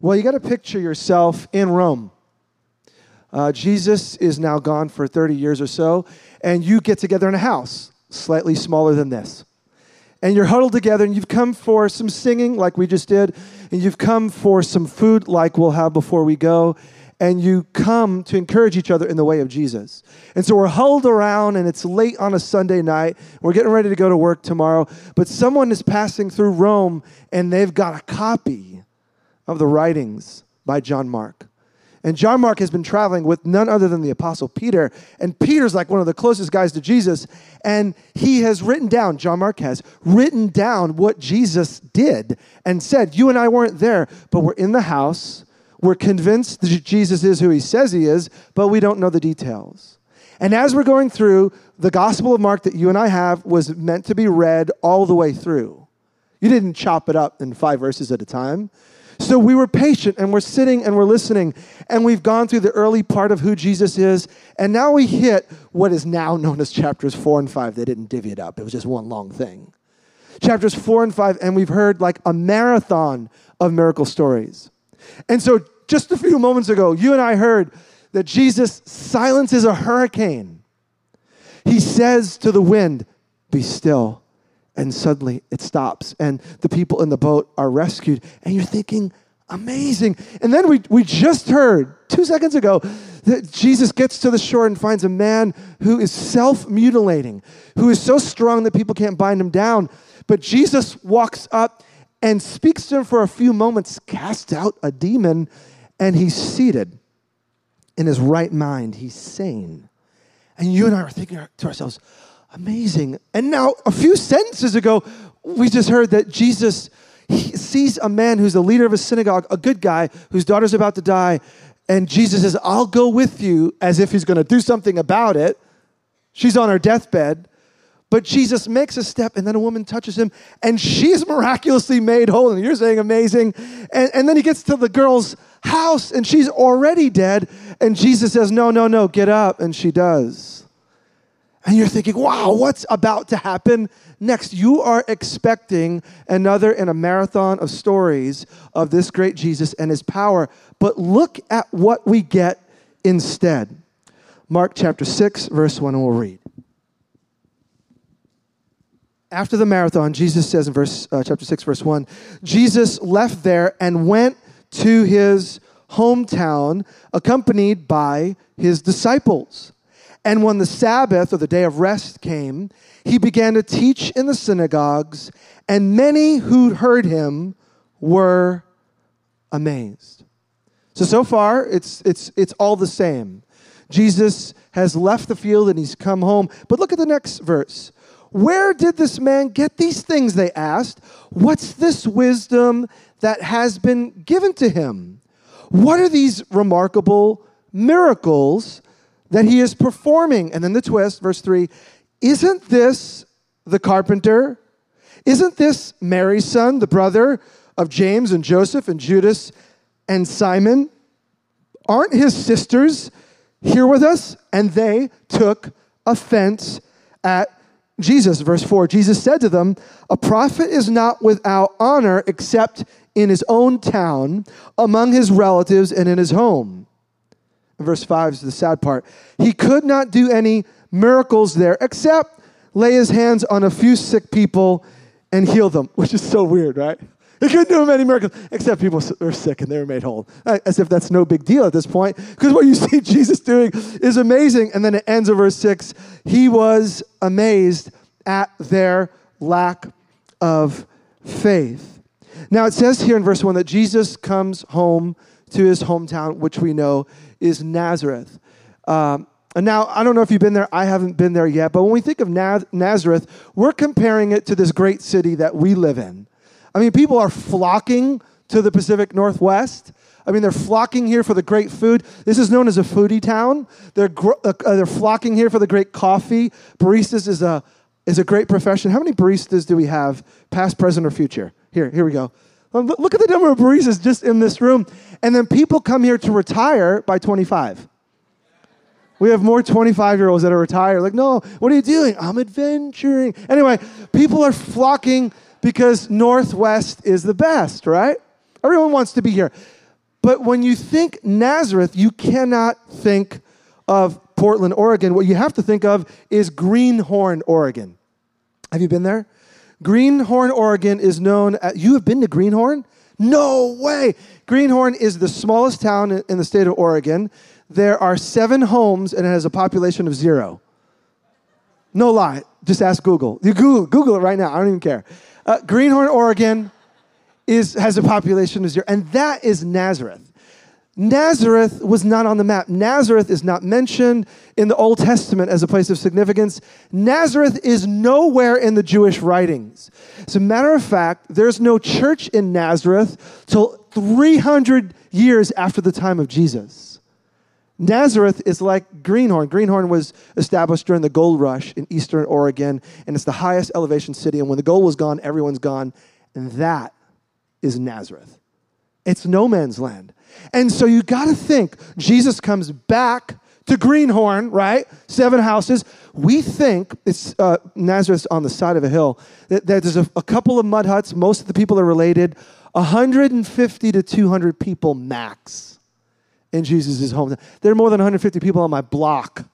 Well, you got to picture yourself in Rome. Uh, Jesus is now gone for 30 years or so, and you get together in a house slightly smaller than this. And you're huddled together, and you've come for some singing, like we just did, and you've come for some food, like we'll have before we go, and you come to encourage each other in the way of Jesus. And so we're huddled around, and it's late on a Sunday night. We're getting ready to go to work tomorrow, but someone is passing through Rome, and they've got a copy of the writings by John Mark. And John Mark has been traveling with none other than the Apostle Peter. And Peter's like one of the closest guys to Jesus. And he has written down, John Mark has written down what Jesus did and said, You and I weren't there, but we're in the house. We're convinced that Jesus is who he says he is, but we don't know the details. And as we're going through, the Gospel of Mark that you and I have was meant to be read all the way through. You didn't chop it up in five verses at a time. So we were patient and we're sitting and we're listening and we've gone through the early part of who Jesus is. And now we hit what is now known as chapters four and five. They didn't divvy it up, it was just one long thing. Chapters four and five, and we've heard like a marathon of miracle stories. And so just a few moments ago, you and I heard that Jesus silences a hurricane. He says to the wind, Be still and suddenly it stops and the people in the boat are rescued and you're thinking amazing. And then we, we just heard two seconds ago that jesus gets to the shore and finds a man who is self-mutilating who is so strong that people can't bind him down. But jesus walks up and speaks to him for a few moments casts out a demon and he's seated in his right mind. He's sane. And you and i are thinking to ourselves Amazing. And now, a few sentences ago, we just heard that Jesus sees a man who's the leader of a synagogue, a good guy whose daughter's about to die, and Jesus says, I'll go with you as if he's going to do something about it. She's on her deathbed. But Jesus makes a step, and then a woman touches him, and she's miraculously made whole. And you're saying amazing. And, and then he gets to the girl's house, and she's already dead. And Jesus says, No, no, no, get up. And she does. And you're thinking, wow, what's about to happen next? You are expecting another in a marathon of stories of this great Jesus and his power. But look at what we get instead. Mark chapter 6, verse 1, and we'll read. After the marathon, Jesus says in verse, uh, chapter 6, verse 1 Jesus left there and went to his hometown, accompanied by his disciples. And when the Sabbath or the day of rest came, he began to teach in the synagogues, and many who heard him were amazed. So, so far, it's, it's, it's all the same. Jesus has left the field and he's come home. But look at the next verse. Where did this man get these things? They asked. What's this wisdom that has been given to him? What are these remarkable miracles that he is performing. And then the twist, verse 3 Isn't this the carpenter? Isn't this Mary's son, the brother of James and Joseph and Judas and Simon? Aren't his sisters here with us? And they took offense at Jesus. Verse 4 Jesus said to them, A prophet is not without honor except in his own town, among his relatives, and in his home verse 5 is the sad part. He could not do any miracles there except lay his hands on a few sick people and heal them, which is so weird, right? He couldn't do any miracles except people were sick and they were made whole. As if that's no big deal at this point, because what you see Jesus doing is amazing. And then it ends in verse 6 He was amazed at their lack of faith. Now it says here in verse 1 that Jesus comes home to his hometown, which we know is Nazareth. Um, and now, I don't know if you've been there, I haven't been there yet, but when we think of Nazareth, we're comparing it to this great city that we live in. I mean, people are flocking to the Pacific Northwest. I mean, they're flocking here for the great food. This is known as a foodie town. They're, gr- uh, they're flocking here for the great coffee. Baristas is a, is a great profession. How many baristas do we have, past, present, or future? Here, here we go. Look at the number of baristas just in this room. And then people come here to retire by 25. We have more 25 year olds that are retired. Like, no, what are you doing? I'm adventuring. Anyway, people are flocking because Northwest is the best, right? Everyone wants to be here. But when you think Nazareth, you cannot think of Portland, Oregon. What you have to think of is Greenhorn, Oregon. Have you been there? Greenhorn, Oregon is known as, you have been to Greenhorn? No way. Greenhorn is the smallest town in the state of Oregon. There are seven homes and it has a population of zero. No lie. Just ask Google. You Google, Google it right now. I don't even care. Uh, Greenhorn, Oregon is, has a population of zero, and that is Nazareth. Nazareth was not on the map. Nazareth is not mentioned in the Old Testament as a place of significance. Nazareth is nowhere in the Jewish writings. As a matter of fact, there's no church in Nazareth till 300 years after the time of Jesus. Nazareth is like Greenhorn. Greenhorn was established during the gold rush in eastern Oregon, and it's the highest elevation city. And when the gold was gone, everyone's gone. And that is Nazareth. It's no man's land. And so you got to think Jesus comes back to Greenhorn, right? Seven houses. We think it's uh, Nazareth's on the side of a hill. That, that there's a, a couple of mud huts. Most of the people are related. 150 to 200 people max in Jesus' home. There are more than 150 people on my block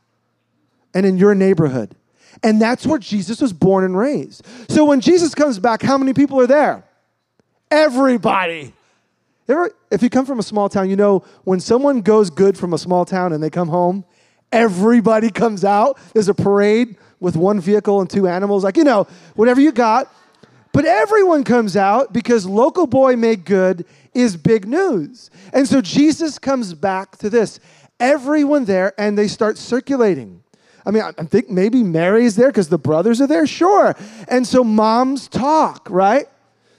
and in your neighborhood. And that's where Jesus was born and raised. So when Jesus comes back, how many people are there? Everybody. If you come from a small town, you know when someone goes good from a small town and they come home, everybody comes out. There's a parade with one vehicle and two animals, like, you know, whatever you got. But everyone comes out because local boy made good is big news. And so Jesus comes back to this. Everyone there, and they start circulating. I mean, I think maybe Mary is there because the brothers are there, sure. And so moms talk, right?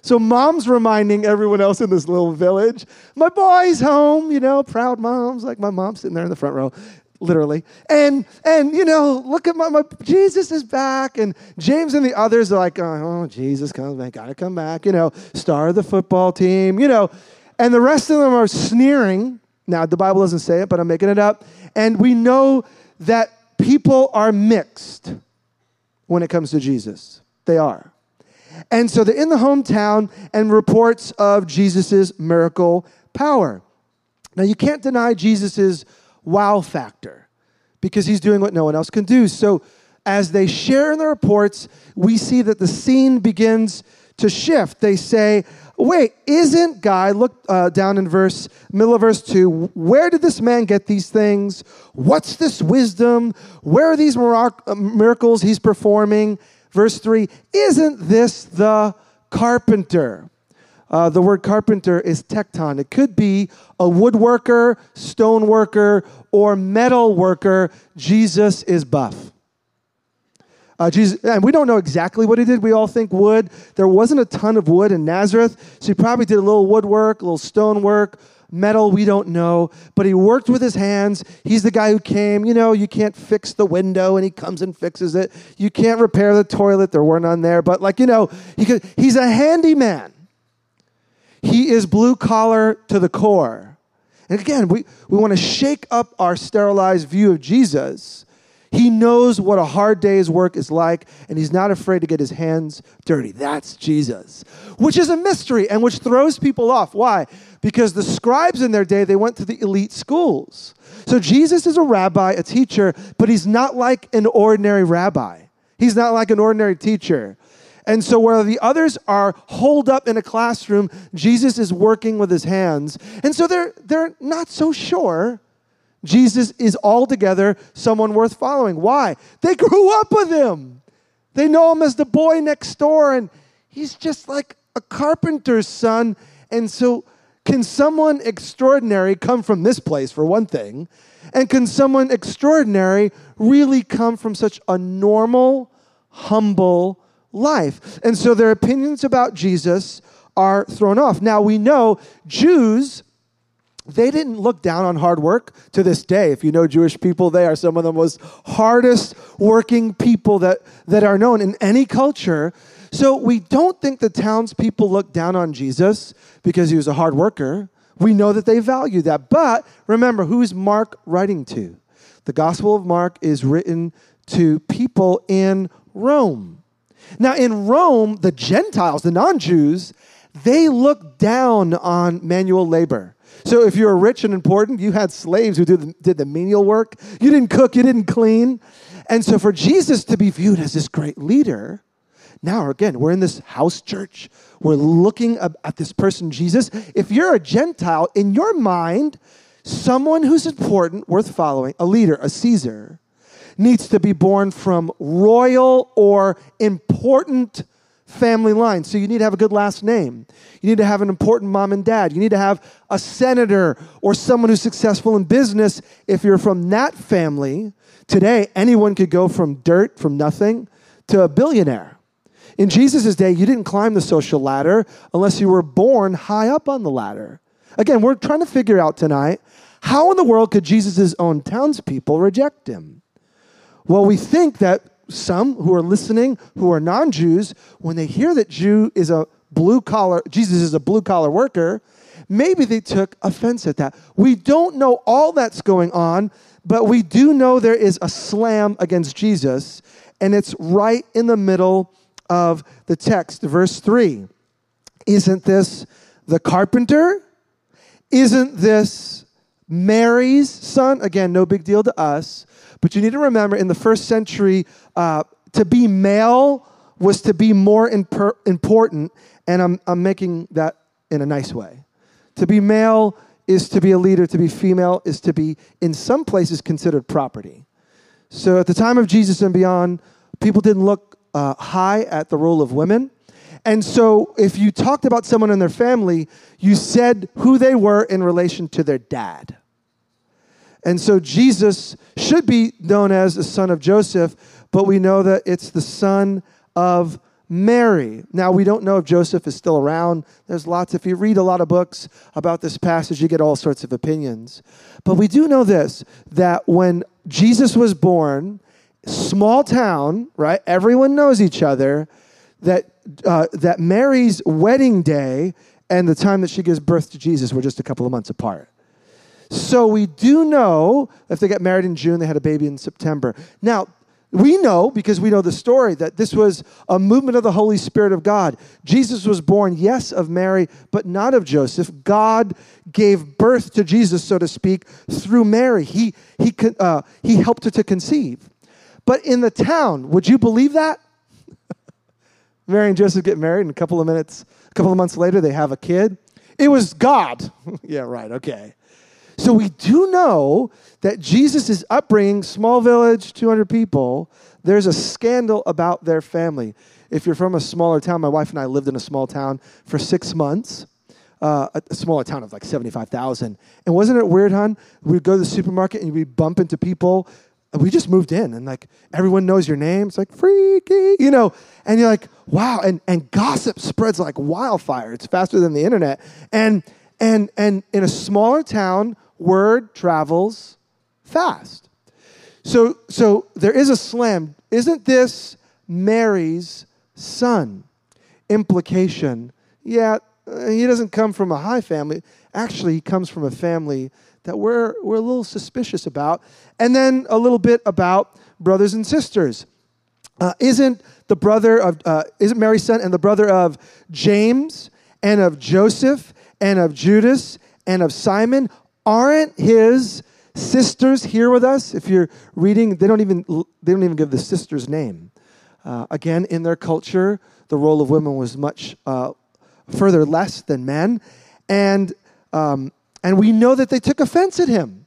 So mom's reminding everyone else in this little village, my boy's home, you know, proud moms, like my mom's sitting there in the front row, literally. And and you know, look at my, my Jesus is back. And James and the others are like, oh, oh, Jesus comes back, gotta come back, you know, star of the football team, you know. And the rest of them are sneering. Now the Bible doesn't say it, but I'm making it up. And we know that people are mixed when it comes to Jesus. They are. And so they're in the hometown and reports of Jesus' miracle power. Now, you can't deny Jesus' wow factor because he's doing what no one else can do. So, as they share in the reports, we see that the scene begins to shift. They say, Wait, isn't guy, look uh, down in verse, middle of verse 2, where did this man get these things? What's this wisdom? Where are these uh, miracles he's performing? Verse 3 Isn't this the carpenter? Uh, the word carpenter is tekton. It could be a woodworker, stone worker, or metal worker. Jesus is buff. Uh, Jesus, and we don't know exactly what he did. We all think wood. There wasn't a ton of wood in Nazareth, so he probably did a little woodwork, a little stone work, metal, we don't know. But he worked with his hands. He's the guy who came. You know, you can't fix the window, and he comes and fixes it. You can't repair the toilet. There were none there. But, like, you know, he could, he's a handyman. He is blue collar to the core. And again, we, we want to shake up our sterilized view of Jesus he knows what a hard day's work is like, and he's not afraid to get his hands dirty. That's Jesus, which is a mystery and which throws people off. Why? Because the scribes in their day, they went to the elite schools. So Jesus is a rabbi, a teacher, but he's not like an ordinary rabbi. He's not like an ordinary teacher. And so, where the others are holed up in a classroom, Jesus is working with his hands. And so, they're, they're not so sure Jesus is altogether someone worth following. Why? They grew up with him. They know him as the boy next door, and he's just like a carpenter's son. And so, can someone extraordinary come from this place, for one thing? And can someone extraordinary really come from such a normal, humble life? And so, their opinions about Jesus are thrown off. Now, we know Jews they didn't look down on hard work to this day. If you know Jewish people, they are some of the most hardest working people that, that are known in any culture. So we don't think the townspeople look down on Jesus because he was a hard worker. We know that they value that. But remember, who's Mark writing to? The Gospel of Mark is written to people in Rome. Now, in Rome, the Gentiles, the non Jews, they looked down on manual labor. So if you were rich and important, you had slaves who did the, did the menial work. You didn't cook, you didn't clean. And so for Jesus to be viewed as this great leader, now again, we're in this house church. We're looking at this person, Jesus. If you're a Gentile, in your mind, someone who's important, worth following, a leader, a Caesar, needs to be born from royal or important family line. So you need to have a good last name. You need to have an important mom and dad. You need to have a senator or someone who's successful in business. If you're from that family, today anyone could go from dirt, from nothing, to a billionaire. In Jesus' day, you didn't climb the social ladder unless you were born high up on the ladder. Again, we're trying to figure out tonight how in the world could Jesus' own townspeople reject him? Well, we think that some who are listening who are non-Jews, when they hear that Jew is a blue collar, Jesus is a blue collar worker, maybe they took offense at that. We don't know all that's going on, but we do know there is a slam against Jesus, and it's right in the middle of the text, verse 3. Isn't this the carpenter? Isn't this Mary's son? Again, no big deal to us. But you need to remember in the first century, uh, to be male was to be more important, and I'm, I'm making that in a nice way. To be male is to be a leader, to be female is to be, in some places, considered property. So at the time of Jesus and beyond, people didn't look uh, high at the role of women. And so if you talked about someone in their family, you said who they were in relation to their dad. And so Jesus should be known as the son of Joseph, but we know that it's the son of Mary. Now, we don't know if Joseph is still around. There's lots, if you read a lot of books about this passage, you get all sorts of opinions. But we do know this that when Jesus was born, small town, right? Everyone knows each other. That, uh, that Mary's wedding day and the time that she gives birth to Jesus were just a couple of months apart. So we do know if they got married in June, they had a baby in September. Now, we know because we know the story that this was a movement of the Holy Spirit of God. Jesus was born, yes, of Mary, but not of Joseph. God gave birth to Jesus, so to speak, through Mary. He, he, uh, he helped her to conceive. But in the town, would you believe that? Mary and Joseph get married, and a couple of minutes, a couple of months later, they have a kid. It was God. yeah, right, okay. So we do know that Jesus' upbringing, small village, 200 people, there's a scandal about their family. If you're from a smaller town, my wife and I lived in a small town for six months, uh, a, smaller town of like 75,000. And wasn't it weird, hon? We'd go to the supermarket and we'd bump into people. We just moved in and like everyone knows your name. It's like freaky, you know. And you're like, wow. And, and gossip spreads like wildfire. It's faster than the internet. And, and, and in a smaller town, word travels fast. So, so there is a slam. Isn't this Mary's son? Implication. Yeah, uh, he doesn't come from a high family. Actually, he comes from a family that we're, we're a little suspicious about. And then a little bit about brothers and sisters. Uh, isn't the brother of, uh, isn't Mary's son and the brother of James and of Joseph and of Judas and of Simon? Aren't his sisters here with us? If you're reading, they don't even they don't even give the sister's name. Uh, again, in their culture, the role of women was much uh, further less than men, and um, and we know that they took offense at him.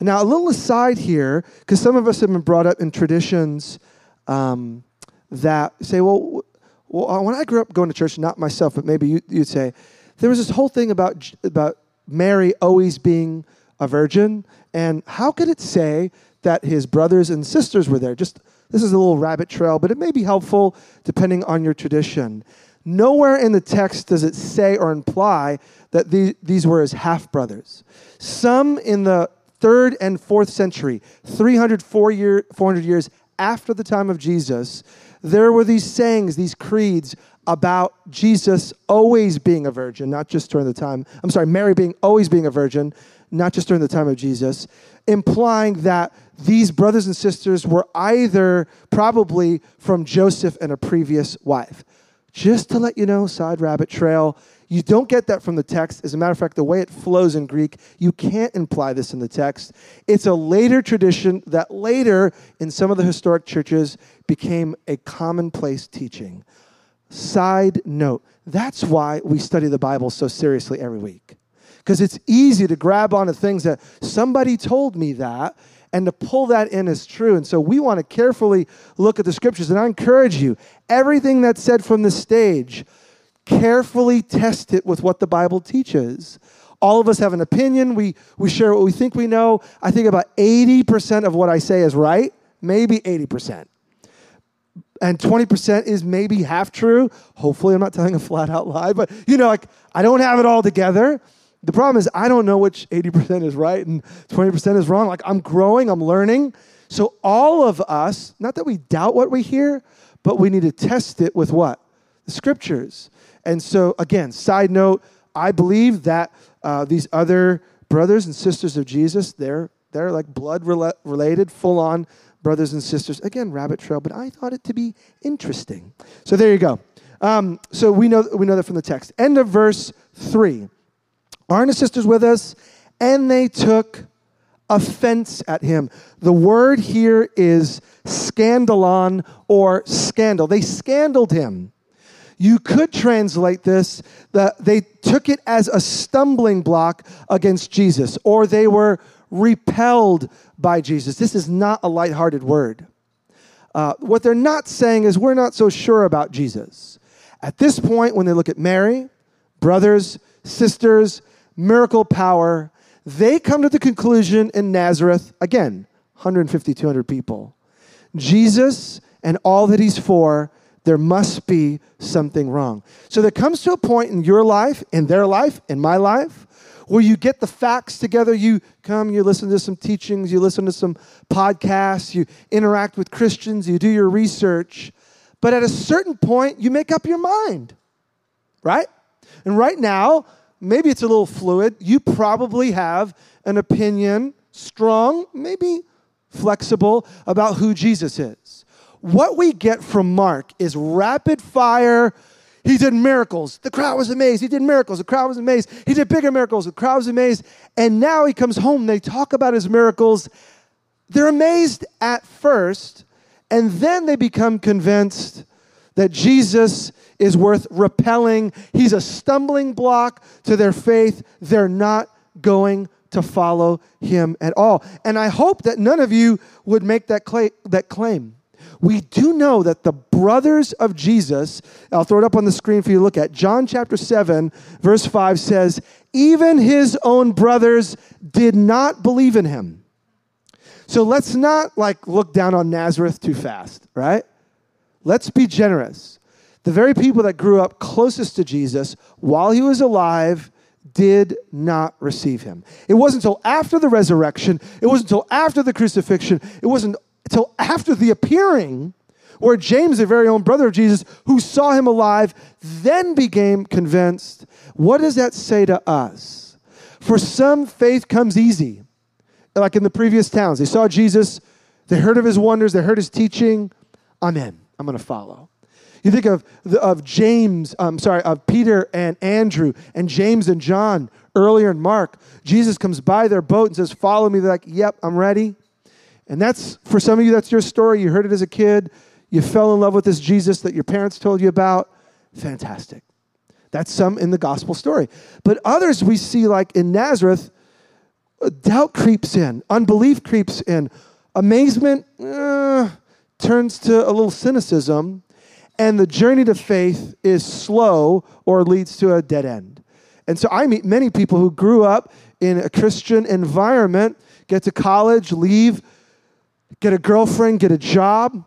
Now, a little aside here, because some of us have been brought up in traditions um, that say, well, well, when I grew up going to church, not myself, but maybe you, you'd say, there was this whole thing about about Mary always being a virgin. And how could it say that his brothers and sisters were there? Just this is a little rabbit trail, but it may be helpful depending on your tradition. Nowhere in the text does it say or imply that these, these were his half brothers. Some in the third and fourth century, 300, 400 years after the time of Jesus, there were these sayings, these creeds about Jesus always being a virgin, not just during the time, I'm sorry, Mary being always being a virgin, not just during the time of Jesus, implying that these brothers and sisters were either probably from Joseph and a previous wife. Just to let you know, side rabbit trail, you don't get that from the text. As a matter of fact, the way it flows in Greek, you can't imply this in the text. It's a later tradition that later, in some of the historic churches, became a commonplace teaching. Side note that's why we study the Bible so seriously every week. Because it's easy to grab onto things that somebody told me that and to pull that in as true. And so we want to carefully look at the scriptures. And I encourage you, everything that's said from the stage, carefully test it with what the Bible teaches. All of us have an opinion. We, we share what we think we know. I think about 80% of what I say is right, maybe 80%. And 20% is maybe half true. Hopefully, I'm not telling a flat out lie, but you know, like I don't have it all together. The problem is, I don't know which 80% is right and 20% is wrong. Like, I'm growing, I'm learning. So, all of us, not that we doubt what we hear, but we need to test it with what? The scriptures. And so, again, side note, I believe that uh, these other brothers and sisters of Jesus, they're, they're like blood rela- related, full on brothers and sisters. Again, rabbit trail, but I thought it to be interesting. So, there you go. Um, so, we know, we know that from the text. End of verse 3. Aren't his sisters with us? And they took offense at him. The word here is scandalon or scandal. They scandaled him. You could translate this that they took it as a stumbling block against Jesus, or they were repelled by Jesus. This is not a lighthearted word. Uh, what they're not saying is, we're not so sure about Jesus. At this point, when they look at Mary, brothers, sisters, miracle power, they come to the conclusion in Nazareth, again, 150, 200 people. Jesus and all that he's for, there must be something wrong. So there comes to a point in your life, in their life, in my life, where you get the facts together. You come, you listen to some teachings, you listen to some podcasts, you interact with Christians, you do your research. But at a certain point, you make up your mind, right? And right now, maybe it's a little fluid. You probably have an opinion, strong, maybe flexible, about who Jesus is. What we get from Mark is rapid fire. He did miracles. The crowd was amazed. He did miracles. The crowd was amazed. He did bigger miracles. The crowd was amazed. And now he comes home. They talk about his miracles. They're amazed at first, and then they become convinced that Jesus is worth repelling. He's a stumbling block to their faith. They're not going to follow him at all. And I hope that none of you would make that, cla- that claim. We do know that the brothers of Jesus, I'll throw it up on the screen for you to look at. John chapter 7, verse 5 says, Even his own brothers did not believe in him. So let's not like look down on Nazareth too fast, right? Let's be generous. The very people that grew up closest to Jesus while he was alive did not receive him. It wasn't until after the resurrection, it wasn't until after the crucifixion, it wasn't until after the appearing where James, the very own brother of Jesus, who saw him alive, then became convinced. What does that say to us? For some, faith comes easy. Like in the previous towns, they saw Jesus, they heard of his wonders, they heard his teaching. I'm in. I'm going to follow. You think of, the, of James, I'm um, sorry, of Peter and Andrew and James and John earlier in Mark. Jesus comes by their boat and says, Follow me. They're like, Yep, I'm ready. And that's, for some of you, that's your story. You heard it as a kid. You fell in love with this Jesus that your parents told you about. Fantastic. That's some in the gospel story. But others we see, like in Nazareth, doubt creeps in, unbelief creeps in, amazement uh, turns to a little cynicism, and the journey to faith is slow or leads to a dead end. And so I meet many people who grew up in a Christian environment, get to college, leave, get a girlfriend, get a job,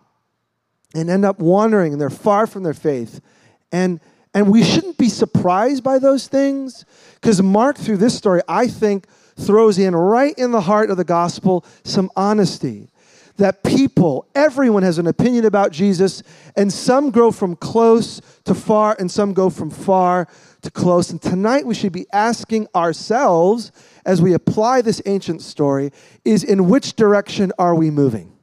and end up wandering, and they're far from their faith. And and we shouldn't be surprised by those things because Mark, through this story, I think, throws in right in the heart of the gospel some honesty that people, everyone has an opinion about Jesus, and some grow from close to far, and some go from far to close. And tonight we should be asking ourselves, as we apply this ancient story, is in which direction are we moving?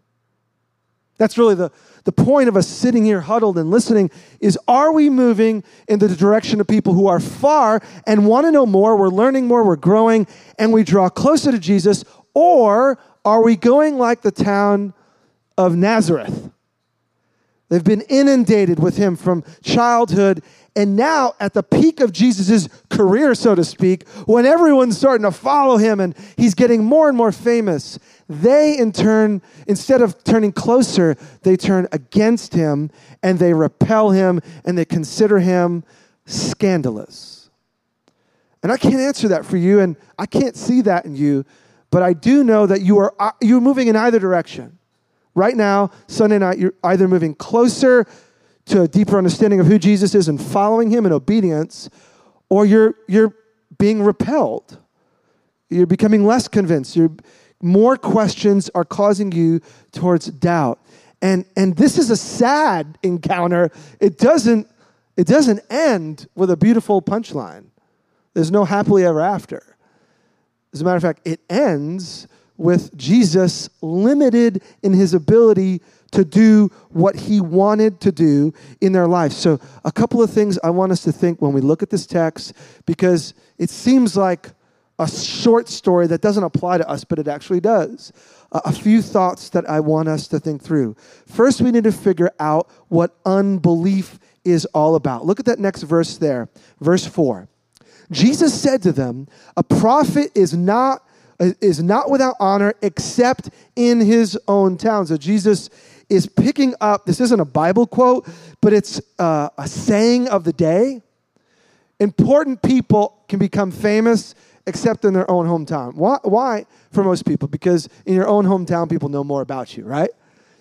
That's really the, the point of us sitting here huddled and listening is are we moving in the direction of people who are far and want to know more, we're learning more, we're growing, and we draw closer to Jesus, or are we going like the town of Nazareth? They've been inundated with him from childhood and now, at the peak of Jesus' career, so to speak, when everyone's starting to follow him and he's getting more and more famous, they in turn, instead of turning closer, they turn against him and they repel him and they consider him scandalous. And I can't answer that for you, and I can't see that in you, but I do know that you are uh, you're moving in either direction. Right now, Sunday night, you're either moving closer to a deeper understanding of who Jesus is and following him in obedience, or you're, you're being repelled. You're becoming less convinced. You're, more questions are causing you towards doubt. And, and this is a sad encounter. It doesn't, it doesn't end with a beautiful punchline. There's no happily ever after. As a matter of fact, it ends with Jesus limited in his ability to do what he wanted to do in their life. So, a couple of things I want us to think when we look at this text, because it seems like a short story that doesn't apply to us, but it actually does. a few thoughts that I want us to think through. First, we need to figure out what unbelief is all about. Look at that next verse there, verse 4. Jesus said to them, A prophet is not is not without honor except in his own town. So Jesus is picking up, this isn't a Bible quote, but it's uh, a saying of the day. Important people can become famous except in their own hometown. Why? Why for most people? Because in your own hometown, people know more about you, right?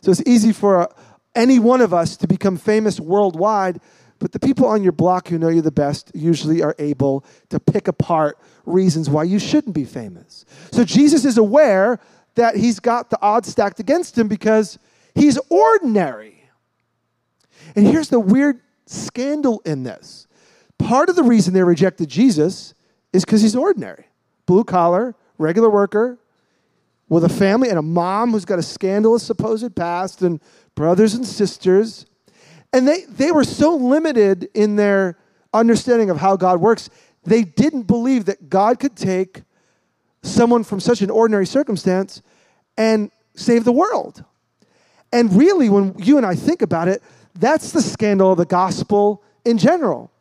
So it's easy for any one of us to become famous worldwide, but the people on your block who know you the best usually are able to pick apart reasons why you shouldn't be famous. So Jesus is aware that he's got the odds stacked against him because He's ordinary. And here's the weird scandal in this part of the reason they rejected Jesus is because he's ordinary blue collar, regular worker, with a family and a mom who's got a scandalous supposed past and brothers and sisters. And they, they were so limited in their understanding of how God works, they didn't believe that God could take someone from such an ordinary circumstance and save the world. And really, when you and I think about it, that's the scandal of the gospel in general.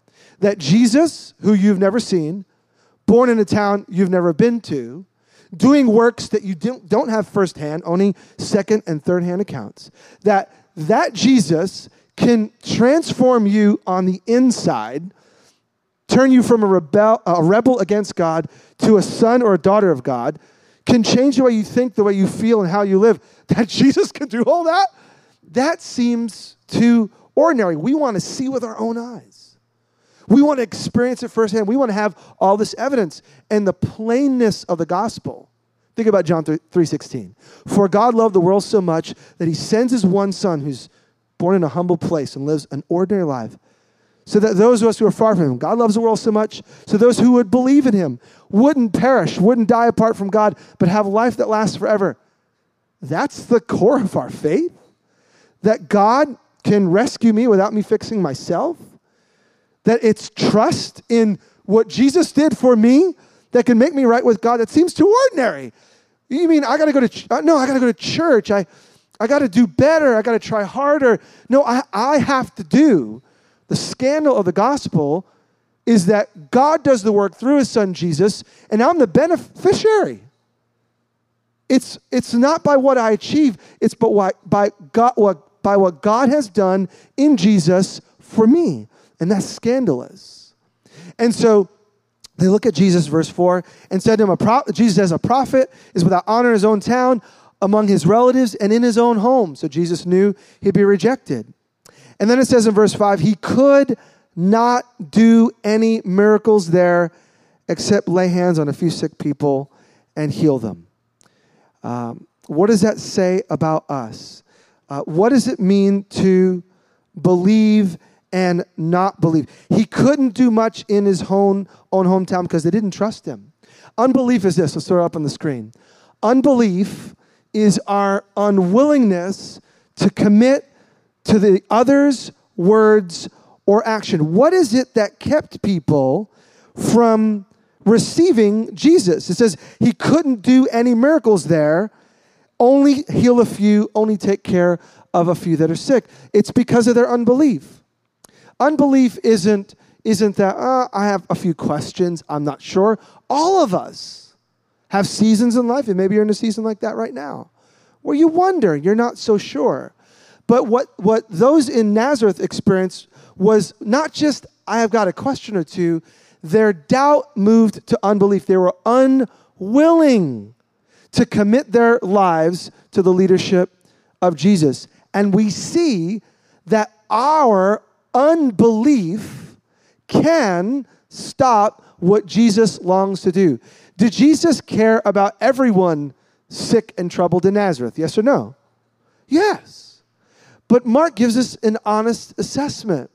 That Jesus, who you've never seen, born in a town you've never been to, doing works that you don't have firsthand, only second and third hand accounts, that that Jesus can transform you on the inside, turn you from a, rebel, a rebel against God to a son or a daughter of God, can change the way you think, the way you feel, and how you live, that Jesus can do all that, that seems too ordinary. We want to see with our own eyes. We want to experience it firsthand. We want to have all this evidence and the plainness of the gospel. Think about John 3:16. For God loved the world so much that he sends his one son who's born in a humble place and lives an ordinary life so that those of us who are far from him, God loves the world so much, so those who would believe in him wouldn't perish, wouldn't die apart from God, but have life that lasts forever. That's the core of our faith. That God can rescue me without me fixing myself. That it's trust in what Jesus did for me that can make me right with God. That seems too ordinary. You mean I got to go to ch- uh, no, I got to go to church. I I got to do better. I got to try harder. No, I I have to do the scandal of the gospel is that God does the work through his son Jesus, and I'm the beneficiary. It's, it's not by what I achieve, it's by, what, by, God, what, by what God has done in Jesus for me. And that's scandalous. And so they look at Jesus, verse 4, and said to him, pro- Jesus as a prophet is without honor in his own town, among his relatives, and in his own home. So Jesus knew he'd be rejected. And then it says in verse 5 he could not do any miracles there except lay hands on a few sick people and heal them. Um, what does that say about us? Uh, what does it mean to believe and not believe? He couldn't do much in his own, own hometown because they didn't trust him. Unbelief is this. Let's throw it up on the screen. Unbelief is our unwillingness to commit to the other's words or action. What is it that kept people from receiving Jesus? It says he couldn't do any miracles there, only heal a few, only take care of a few that are sick. It's because of their unbelief. Unbelief isn't isn't that uh, I have a few questions, I'm not sure. All of us have seasons in life, and maybe you're in a season like that right now, where you wonder, you're not so sure. But what, what those in Nazareth experienced was not just, I have got a question or two, their doubt moved to unbelief. They were unwilling to commit their lives to the leadership of Jesus. And we see that our unbelief can stop what Jesus longs to do. Did Jesus care about everyone sick and troubled in Nazareth? Yes or no? Yes. But Mark gives us an honest assessment.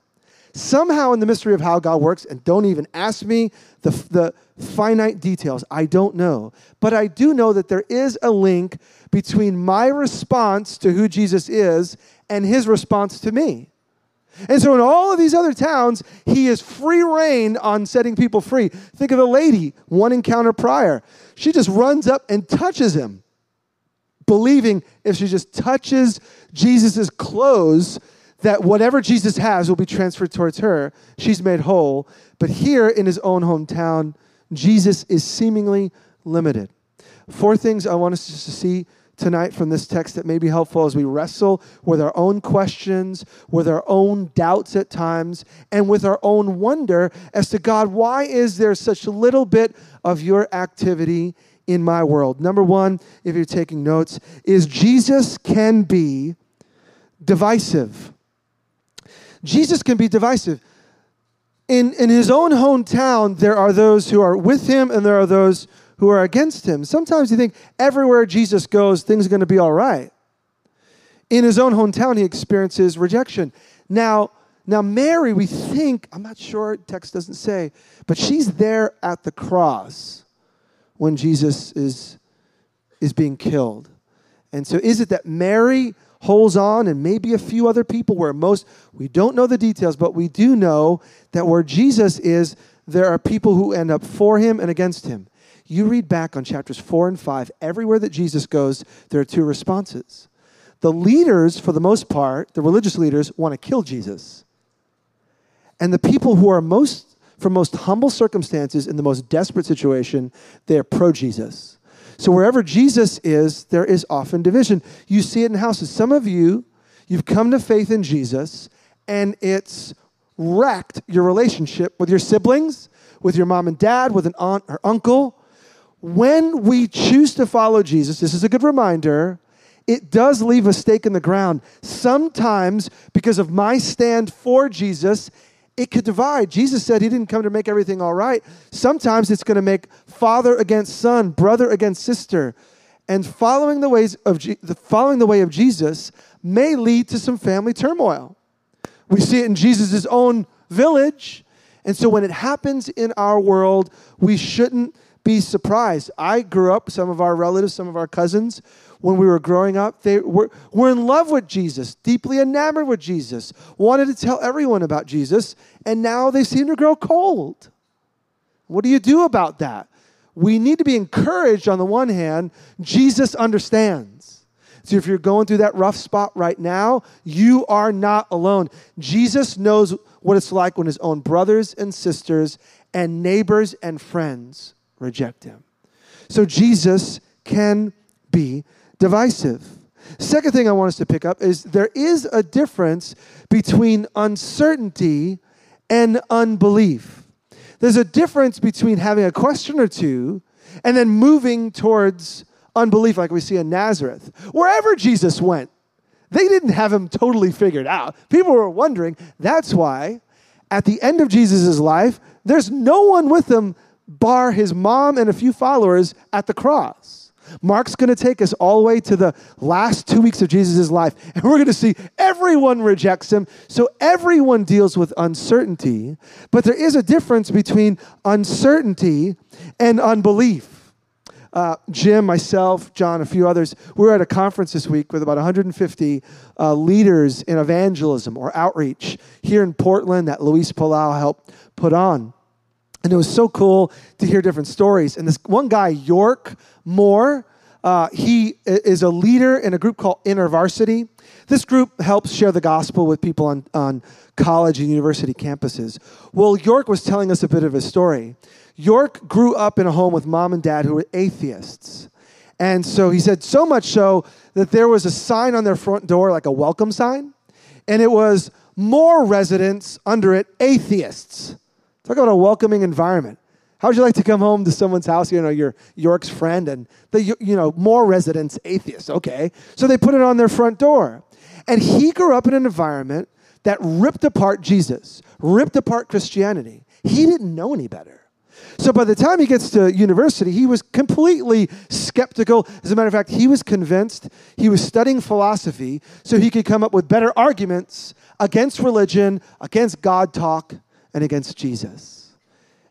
Somehow, in the mystery of how God works, and don't even ask me the, the finite details, I don't know. But I do know that there is a link between my response to who Jesus is and his response to me. And so in all of these other towns, he is free reign on setting people free. Think of the lady, one encounter prior. She just runs up and touches him, believing if she just touches Jesus' clothes, that whatever Jesus has will be transferred towards her. She's made whole. But here in his own hometown, Jesus is seemingly limited. Four things I want us to see tonight from this text that may be helpful as we wrestle with our own questions, with our own doubts at times, and with our own wonder as to God, why is there such a little bit of your activity in my world? Number one, if you're taking notes, is Jesus can be divisive. Jesus can be divisive. In, in his own hometown, there are those who are with him and there are those who are against him. Sometimes you think everywhere Jesus goes, things are going to be all right. In his own hometown, he experiences rejection. Now, now Mary, we think, I'm not sure, text doesn't say, but she's there at the cross when Jesus is, is being killed. And so is it that Mary holds on and maybe a few other people where most, we don't know the details, but we do know that where Jesus is, there are people who end up for him and against him. You read back on chapters four and five, everywhere that Jesus goes, there are two responses. The leaders, for the most part, the religious leaders, want to kill Jesus. And the people who are most, from most humble circumstances, in the most desperate situation, they are pro Jesus. So wherever Jesus is, there is often division. You see it in houses. Some of you, you've come to faith in Jesus, and it's wrecked your relationship with your siblings, with your mom and dad, with an aunt or uncle, when we choose to follow Jesus, this is a good reminder, it does leave a stake in the ground. Sometimes, because of my stand for Jesus, it could divide. Jesus said he didn't come to make everything all right. Sometimes it's going to make father against son, brother against sister. And following the ways of Je- the, following the way of Jesus may lead to some family turmoil. We see it in Jesus' own village. And so when it happens in our world, we shouldn't be surprised. I grew up, some of our relatives, some of our cousins, when we were growing up, they were, were in love with Jesus, deeply enamored with Jesus, wanted to tell everyone about Jesus, and now they seem to grow cold. What do you do about that? We need to be encouraged on the one hand, Jesus understands. So if you're going through that rough spot right now, you are not alone. Jesus knows what it's like when his own brothers and sisters and neighbors and friends reject him. So Jesus can be divisive. Second thing I want us to pick up is there is a difference between uncertainty and unbelief. There's a difference between having a question or two and then moving towards unbelief, like we see in Nazareth. Wherever Jesus went, they didn't have him totally figured out. People were wondering. That's why at the end of Jesus' life, there's no one with him bar his mom and a few followers at the cross. Mark's going to take us all the way to the last two weeks of Jesus' life, and we're going to see everyone rejects him. So everyone deals with uncertainty, but there is a difference between uncertainty and unbelief. uh, Jim, myself, John, a few others, we were at a conference this week with about 150 uh, leaders in evangelism or outreach here in Portland that Luis Palau helped put on. And it was so cool to hear different stories. And this one guy, York Moore, uh, he is a leader in a group called InterVarsity. This group helps share the gospel with people on, on college and university campuses. Well, York was telling us a bit of his story. York grew up in a home with mom and dad who were atheists. And so he said, so much so that there was a sign on their front door, like a welcome sign, and it was more residents under it, atheists. Talk about a welcoming environment. How would you like to come home to someone's house? You know, your York's friend and the you know more residents atheists. Okay, so they put it on their front door, and he grew up in an environment that ripped apart Jesus, ripped apart Christianity. He didn't know any better. So by the time he gets to university, he was completely skeptical. As a matter of fact, he was convinced he was studying philosophy so he could come up with better arguments against religion, against God talk, and against Jesus.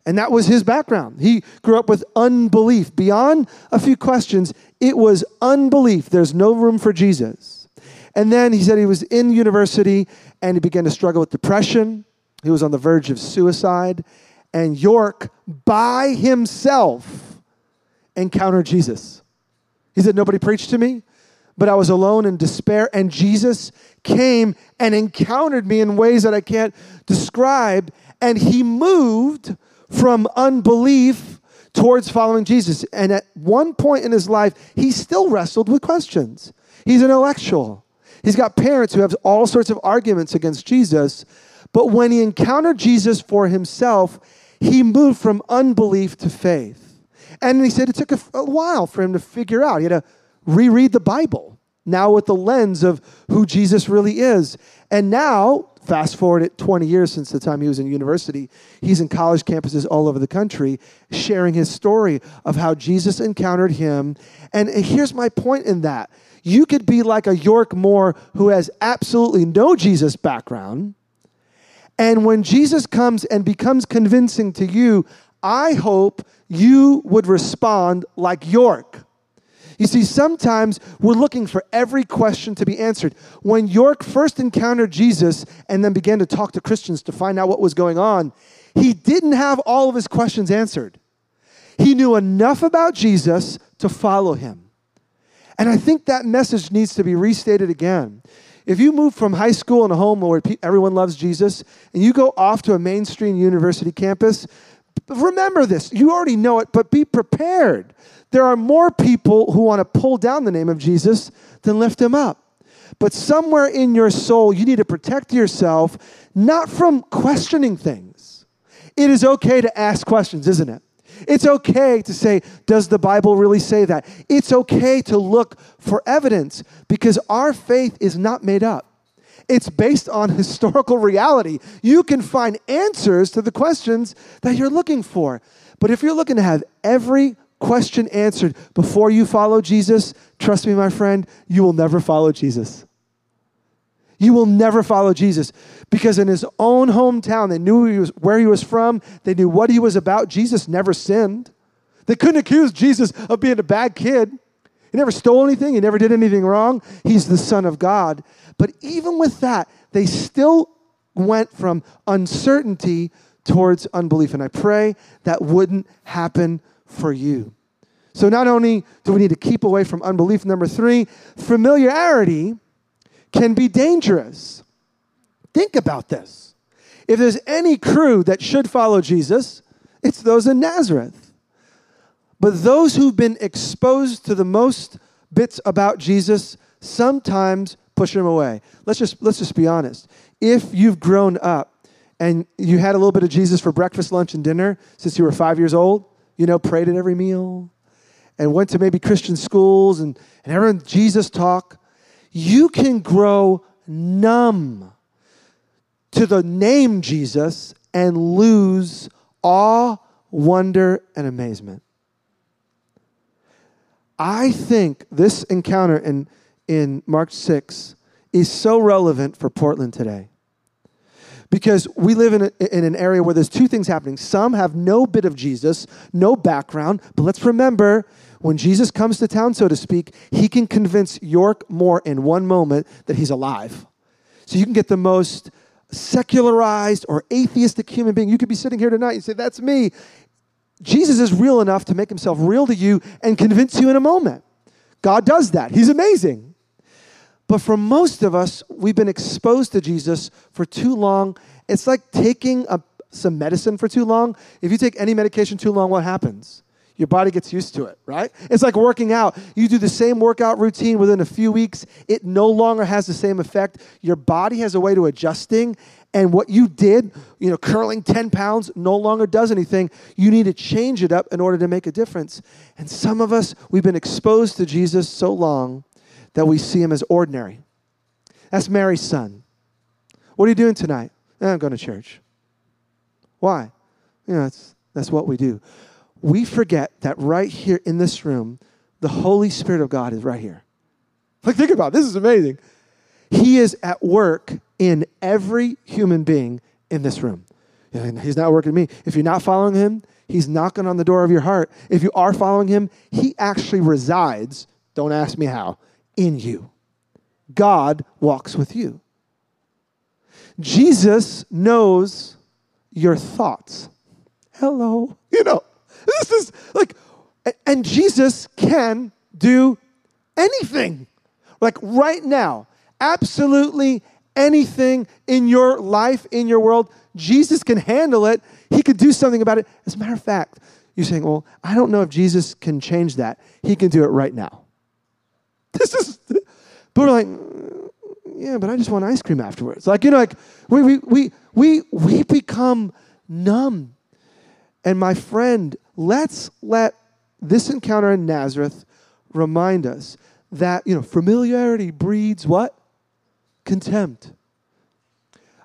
And that was his background. He grew up with unbelief. Beyond a few questions, it was unbelief. There's no room for Jesus. And then he said he was in university and he began to struggle with depression. He was on the verge of suicide. And York, by himself, encountered Jesus. He said, Nobody preached to me, but I was alone in despair. And Jesus came and encountered me in ways that I can't describe and he moved from unbelief towards following Jesus. And at one point in his life, he still wrestled with questions. He's an intellectual. He's got parents who have all sorts of arguments against Jesus. But when he encountered Jesus for himself, he moved from unbelief to faith. And he said it took a, a while for him to figure out. He had to reread the Bible now with the lens of who Jesus really is. And now Fast forward it 20 years since the time he was in university, he's in college campuses all over the country sharing his story of how Jesus encountered him. And here's my point in that you could be like a York Moore who has absolutely no Jesus background. And when Jesus comes and becomes convincing to you, I hope you would respond like York. You see, sometimes we're looking for every question to be answered. When York first encountered Jesus and then began to talk to Christians to find out what was going on, he didn't have all of his questions answered. He knew enough about Jesus to follow him. And I think that message needs to be restated again. If you move from high school in a home where everyone loves Jesus and you go off to a mainstream university campus, remember this. You already know it, but be prepared there are more people who want to pull down the name of Jesus than lift him up. But somewhere in your soul, you need to protect yourself not from questioning things. It is okay to ask questions, isn't it? It's okay to say, Does the Bible really say that? It's okay to look for evidence because our faith is not made up. It's based on historical reality. You can find answers to the questions that you're looking for. But if you're looking to have every question answered before you follow Jesus, trust me, my friend, you will never follow Jesus. You will never follow Jesus because in his own hometown, they knew he was, where he was from, they knew what he was about. Jesus never sinned. They couldn't accuse Jesus of being a bad kid. He never stole anything, he never did anything wrong. He's the Son of God. But even with that, they still went from uncertainty towards unbelief. And I pray that wouldn't happen for you. So, not only do we need to keep away from unbelief, number three, familiarity can be dangerous. Think about this. If there's any crew that should follow Jesus, it's those in Nazareth. But those who've been exposed to the most bits about Jesus sometimes push him away. Let's just, let's just be honest. If you've grown up and you had a little bit of Jesus for breakfast, lunch, and dinner since you were five years old, you know, prayed at every meal, and went to maybe Christian schools and, and everyone Jesus talk, you can grow numb to the name Jesus and lose awe, wonder, and amazement. I think this encounter in, in Mark 6 is so relevant for Portland today. Because we live in, a, in an area where there's two things happening. Some have no bit of Jesus, no background, but let's remember when Jesus comes to town, so to speak, he can convince York Moore in one moment that he's alive. So you can get the most secularized or atheistic human being. You could be sitting here tonight and say, That's me. Jesus is real enough to make himself real to you and convince you in a moment. God does that. He's amazing. But for most of us, we've been exposed to Jesus for too long. It's like taking a, some medicine for too long. If you take any medication too long, what happens? Your body gets used to it, right? It's like working out. You do the same workout routine within a few weeks, it no longer has the same effect. Your body has a way to adjusting, and what you did, you know, curling 10 pounds no longer does anything. You need to change it up in order to make a difference. And some of us, we've been exposed to Jesus so long that we see him as ordinary. That's Mary's son. What are you doing tonight? Eh, I'm going to church. Why? You know, that's, that's what we do. We forget that right here in this room, the Holy Spirit of God is right here. Like, think about it. this is amazing. He is at work in every human being in this room. He's not working me. If you're not following him, he's knocking on the door of your heart. If you are following him, he actually resides, don't ask me how, in you. God walks with you. Jesus knows your thoughts. Hello. You know, this is like, and Jesus can do anything. Like right now, absolutely anything in your life, in your world, Jesus can handle it. He could do something about it. As a matter of fact, you're saying, well, I don't know if Jesus can change that. He can do it right now. This is, but we're like, yeah, but I just want ice cream afterwards. Like, you know, like we, we, we, we, we become numb. And my friend, let's let this encounter in Nazareth remind us that, you know, familiarity breeds what? Contempt.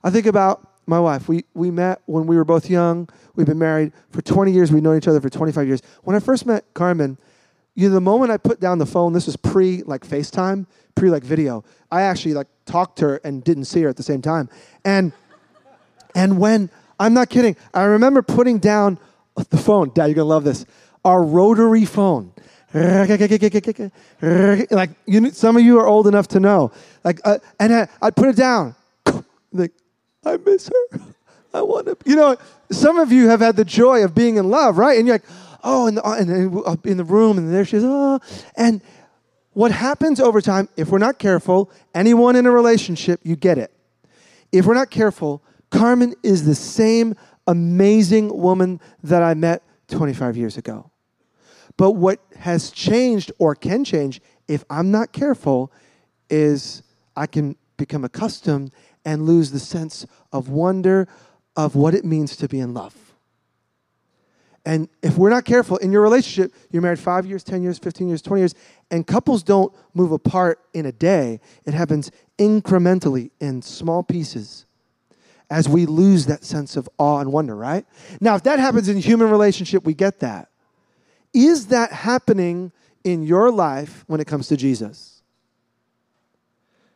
I think about my wife. We, we met when we were both young. We've been married for 20 years. We've known each other for 25 years. When I first met Carmen, you know, the moment I put down the phone, this was pre like FaceTime, pre like video. I actually like talked to her and didn't see her at the same time. And and when I'm not kidding, I remember putting down the phone. Dad, you're gonna love this. Our rotary phone. Like you, know, some of you are old enough to know. Like, uh, and I, I'd put it down. Like, I miss her. I want to. You know, some of you have had the joy of being in love, right? And you're like, oh, and, and, and in the room, and there she is. Oh, and what happens over time, if we're not careful, anyone in a relationship, you get it. If we're not careful, Carmen is the same amazing woman that I met 25 years ago. But what has changed or can change if I'm not careful is I can become accustomed and lose the sense of wonder of what it means to be in love. And if we're not careful in your relationship, you're married five years, 10 years, 15 years, 20 years, and couples don't move apart in a day. It happens incrementally in small pieces as we lose that sense of awe and wonder, right? Now, if that happens in human relationship, we get that. Is that happening in your life when it comes to Jesus?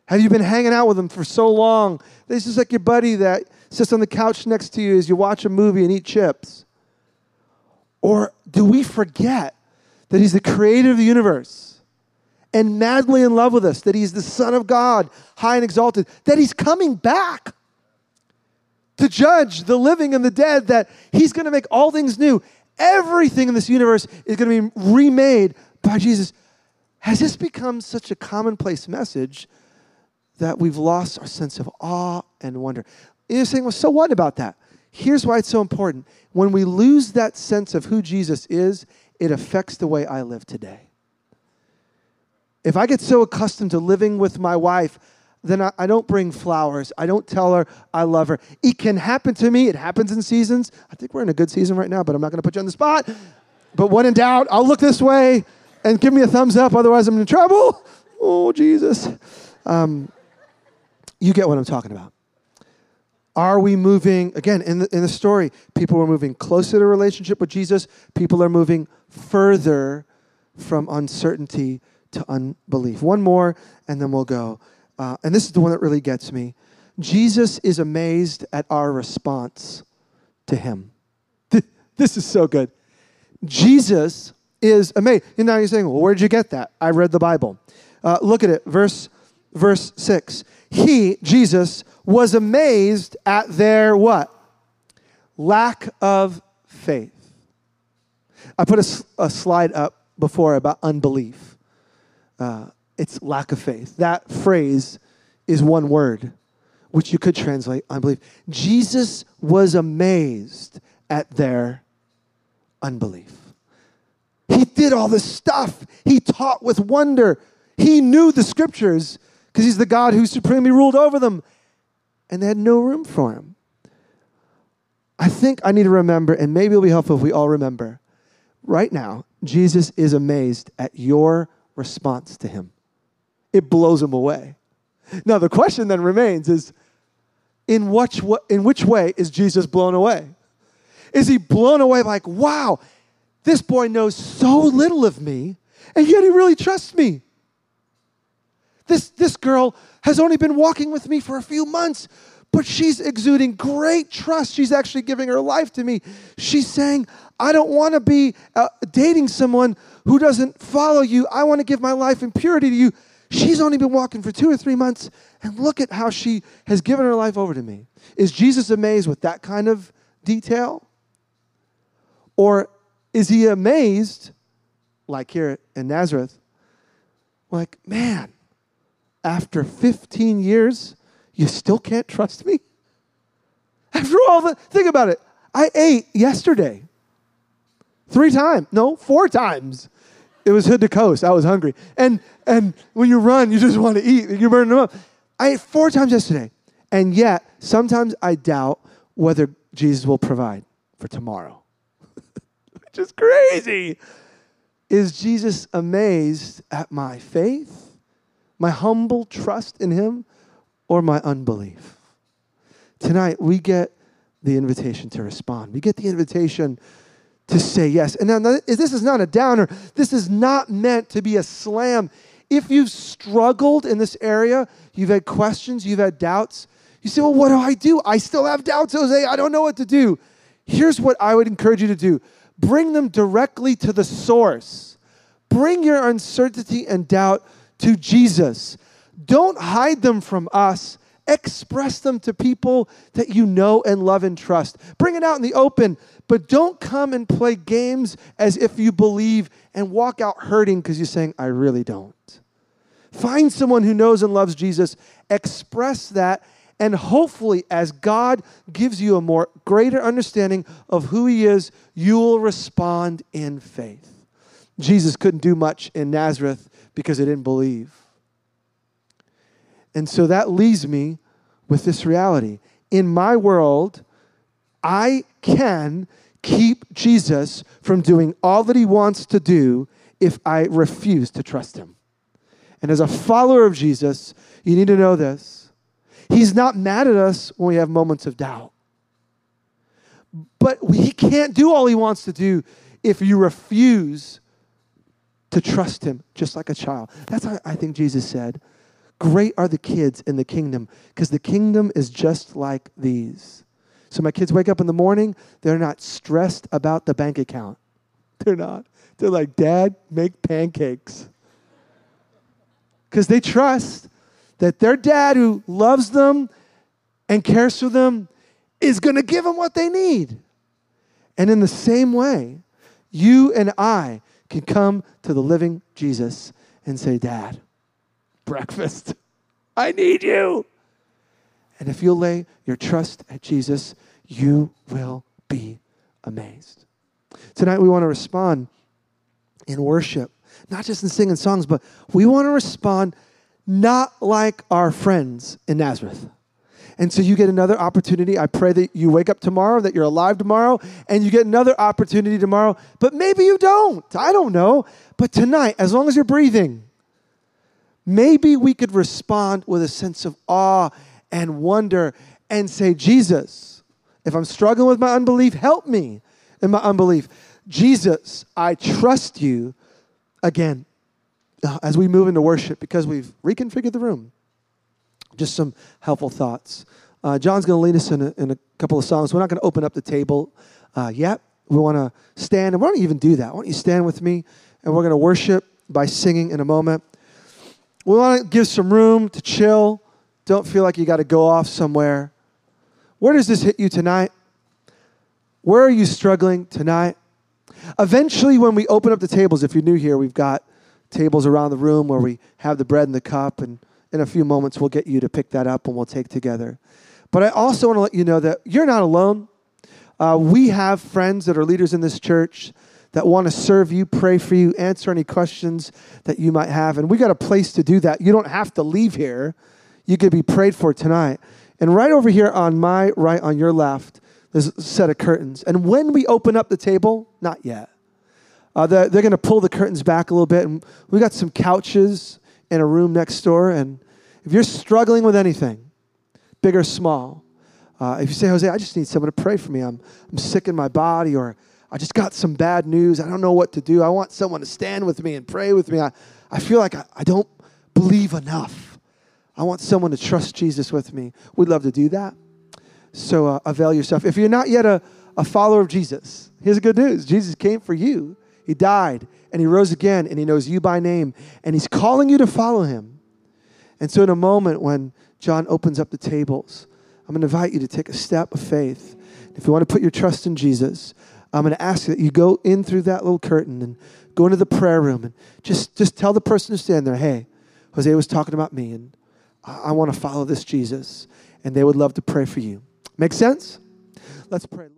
Have you been hanging out with him for so long? This is like your buddy that sits on the couch next to you as you watch a movie and eat chips. Or do we forget that he's the creator of the universe and madly in love with us, that he's the Son of God, high and exalted, that he's coming back to judge the living and the dead, that he's going to make all things new? Everything in this universe is going to be remade by Jesus. Has this become such a commonplace message that we've lost our sense of awe and wonder? You're saying, well, so what about that? Here's why it's so important. When we lose that sense of who Jesus is, it affects the way I live today. If I get so accustomed to living with my wife, then I, I, don't bring flowers. I don't tell her I love her. It can happen to me. It happens in seasons. I think we're in a good season right now, but I'm not going to put you on the spot. But when in doubt, I'll look this way and give me a thumbs up. Otherwise, I'm in trouble. Oh, Jesus. Um, you get what I'm talking about. Are we moving, again, in the, in the story, people are moving closer to relationship with Jesus, people are moving further from uncertainty to unbelief. One more, and then we'll go. Uh, and this is the one that really gets me. Jesus is amazed at our response to him. This is so good. Jesus is amazed. And now you're saying, well, where'd you get that? I read the Bible. Uh, look at it, verse, verse 6. He, Jesus, was amazed at their what? Lack of faith. I put a, a slide up before about unbelief. Uh, it's lack of faith. That phrase is one word, which you could translate unbelief. Jesus was amazed at their unbelief. He did all this stuff. He taught with wonder. He knew the scriptures because he's the God who supremely ruled over them. And they had no room for him. I think I need to remember, and maybe it'll be helpful if we all remember. Right now, Jesus is amazed at your response to him. It blows him away. Now, the question then remains is in which, in which way is Jesus blown away? Is he blown away like, wow, this boy knows so little of me, and yet he really trusts me? This, this girl has only been walking with me for a few months, but she's exuding great trust. She's actually giving her life to me. She's saying, I don't want to be uh, dating someone who doesn't follow you. I want to give my life in purity to you. She's only been walking for two or three months, and look at how she has given her life over to me. Is Jesus amazed with that kind of detail? Or is he amazed, like here in Nazareth, like, man, after 15 years, you still can't trust me? After all the, think about it. I ate yesterday three times, no, four times. It was hood to coast. I was hungry. And, and when you run, you just want to eat. You're burning them up. I ate four times yesterday. And yet, sometimes I doubt whether Jesus will provide for tomorrow, which is crazy. Is Jesus amazed at my faith? My humble trust in Him or my unbelief? Tonight, we get the invitation to respond. We get the invitation to say yes. And now, this is not a downer, this is not meant to be a slam. If you've struggled in this area, you've had questions, you've had doubts, you say, Well, what do I do? I still have doubts, Jose. I don't know what to do. Here's what I would encourage you to do bring them directly to the source. Bring your uncertainty and doubt to Jesus. Don't hide them from us. Express them to people that you know and love and trust. Bring it out in the open, but don't come and play games as if you believe and walk out hurting because you're saying, I really don't. Find someone who knows and loves Jesus, express that, and hopefully, as God gives you a more greater understanding of who He is, you will respond in faith. Jesus couldn't do much in Nazareth because they didn't believe. And so that leaves me with this reality. In my world, I can keep Jesus from doing all that he wants to do if I refuse to trust him. And as a follower of Jesus, you need to know this. He's not mad at us when we have moments of doubt. But he can't do all he wants to do if you refuse to trust him just like a child. That's how I think Jesus said. Great are the kids in the kingdom because the kingdom is just like these. So my kids wake up in the morning, they're not stressed about the bank account. They're not. They're like, Dad, make pancakes. Because they trust that their dad, who loves them and cares for them, is going to give them what they need. And in the same way, you and I can come to the living Jesus and say, Dad, breakfast, I need you. And if you'll lay your trust at Jesus, you will be amazed. Tonight, we want to respond in worship, not just in singing songs, but we want to respond not like our friends in Nazareth. And so you get another opportunity. I pray that you wake up tomorrow, that you're alive tomorrow, and you get another opportunity tomorrow. But maybe you don't. I don't know. But tonight, as long as you're breathing, maybe we could respond with a sense of awe and wonder and say, Jesus, if I'm struggling with my unbelief, help me in my unbelief. Jesus, I trust you again uh, as we move into worship because we've reconfigured the room. Just some helpful thoughts. Uh, John's going to lead us in a, in a couple of songs. We're not going to open up the table uh, yet. We want to stand, and why don't even do that? Why don't you stand with me, and we're going to worship by singing in a moment. We want to give some room to chill. Don't feel like you got to go off somewhere. Where does this hit you tonight? Where are you struggling tonight? Eventually, when we open up the tables, if you're new here, we've got tables around the room where we have the bread and the cup, and in a few moments, we'll get you to pick that up and we'll take together. But I also want to let you know that you're not alone. Uh, we have friends that are leaders in this church that want to serve you, pray for you, answer any questions that you might have. And we got a place to do that. You don't have to leave here. You could be prayed for tonight. And right over here on my right, on your left, there's a set of curtains. And when we open up the table, not yet. Uh, they're, they're going to pull the curtains back a little bit. And we got some couches in a room next door. And if you're struggling with anything, big or small, uh, if you say, Jose, I just need someone to pray for me, I'm, I'm sick in my body, or I just got some bad news, I don't know what to do, I want someone to stand with me and pray with me, I, I feel like I, I don't believe enough. I want someone to trust Jesus with me. We'd love to do that. So uh, avail yourself. If you're not yet a, a follower of Jesus, here's the good news Jesus came for you. He died and he rose again and he knows you by name and he's calling you to follow him. And so, in a moment when John opens up the tables, I'm going to invite you to take a step of faith. If you want to put your trust in Jesus, I'm going to ask that you go in through that little curtain and go into the prayer room and just, just tell the person who's standing there, hey, Jose was talking about me and I, I want to follow this Jesus. And they would love to pray for you. Make sense? Let's pray.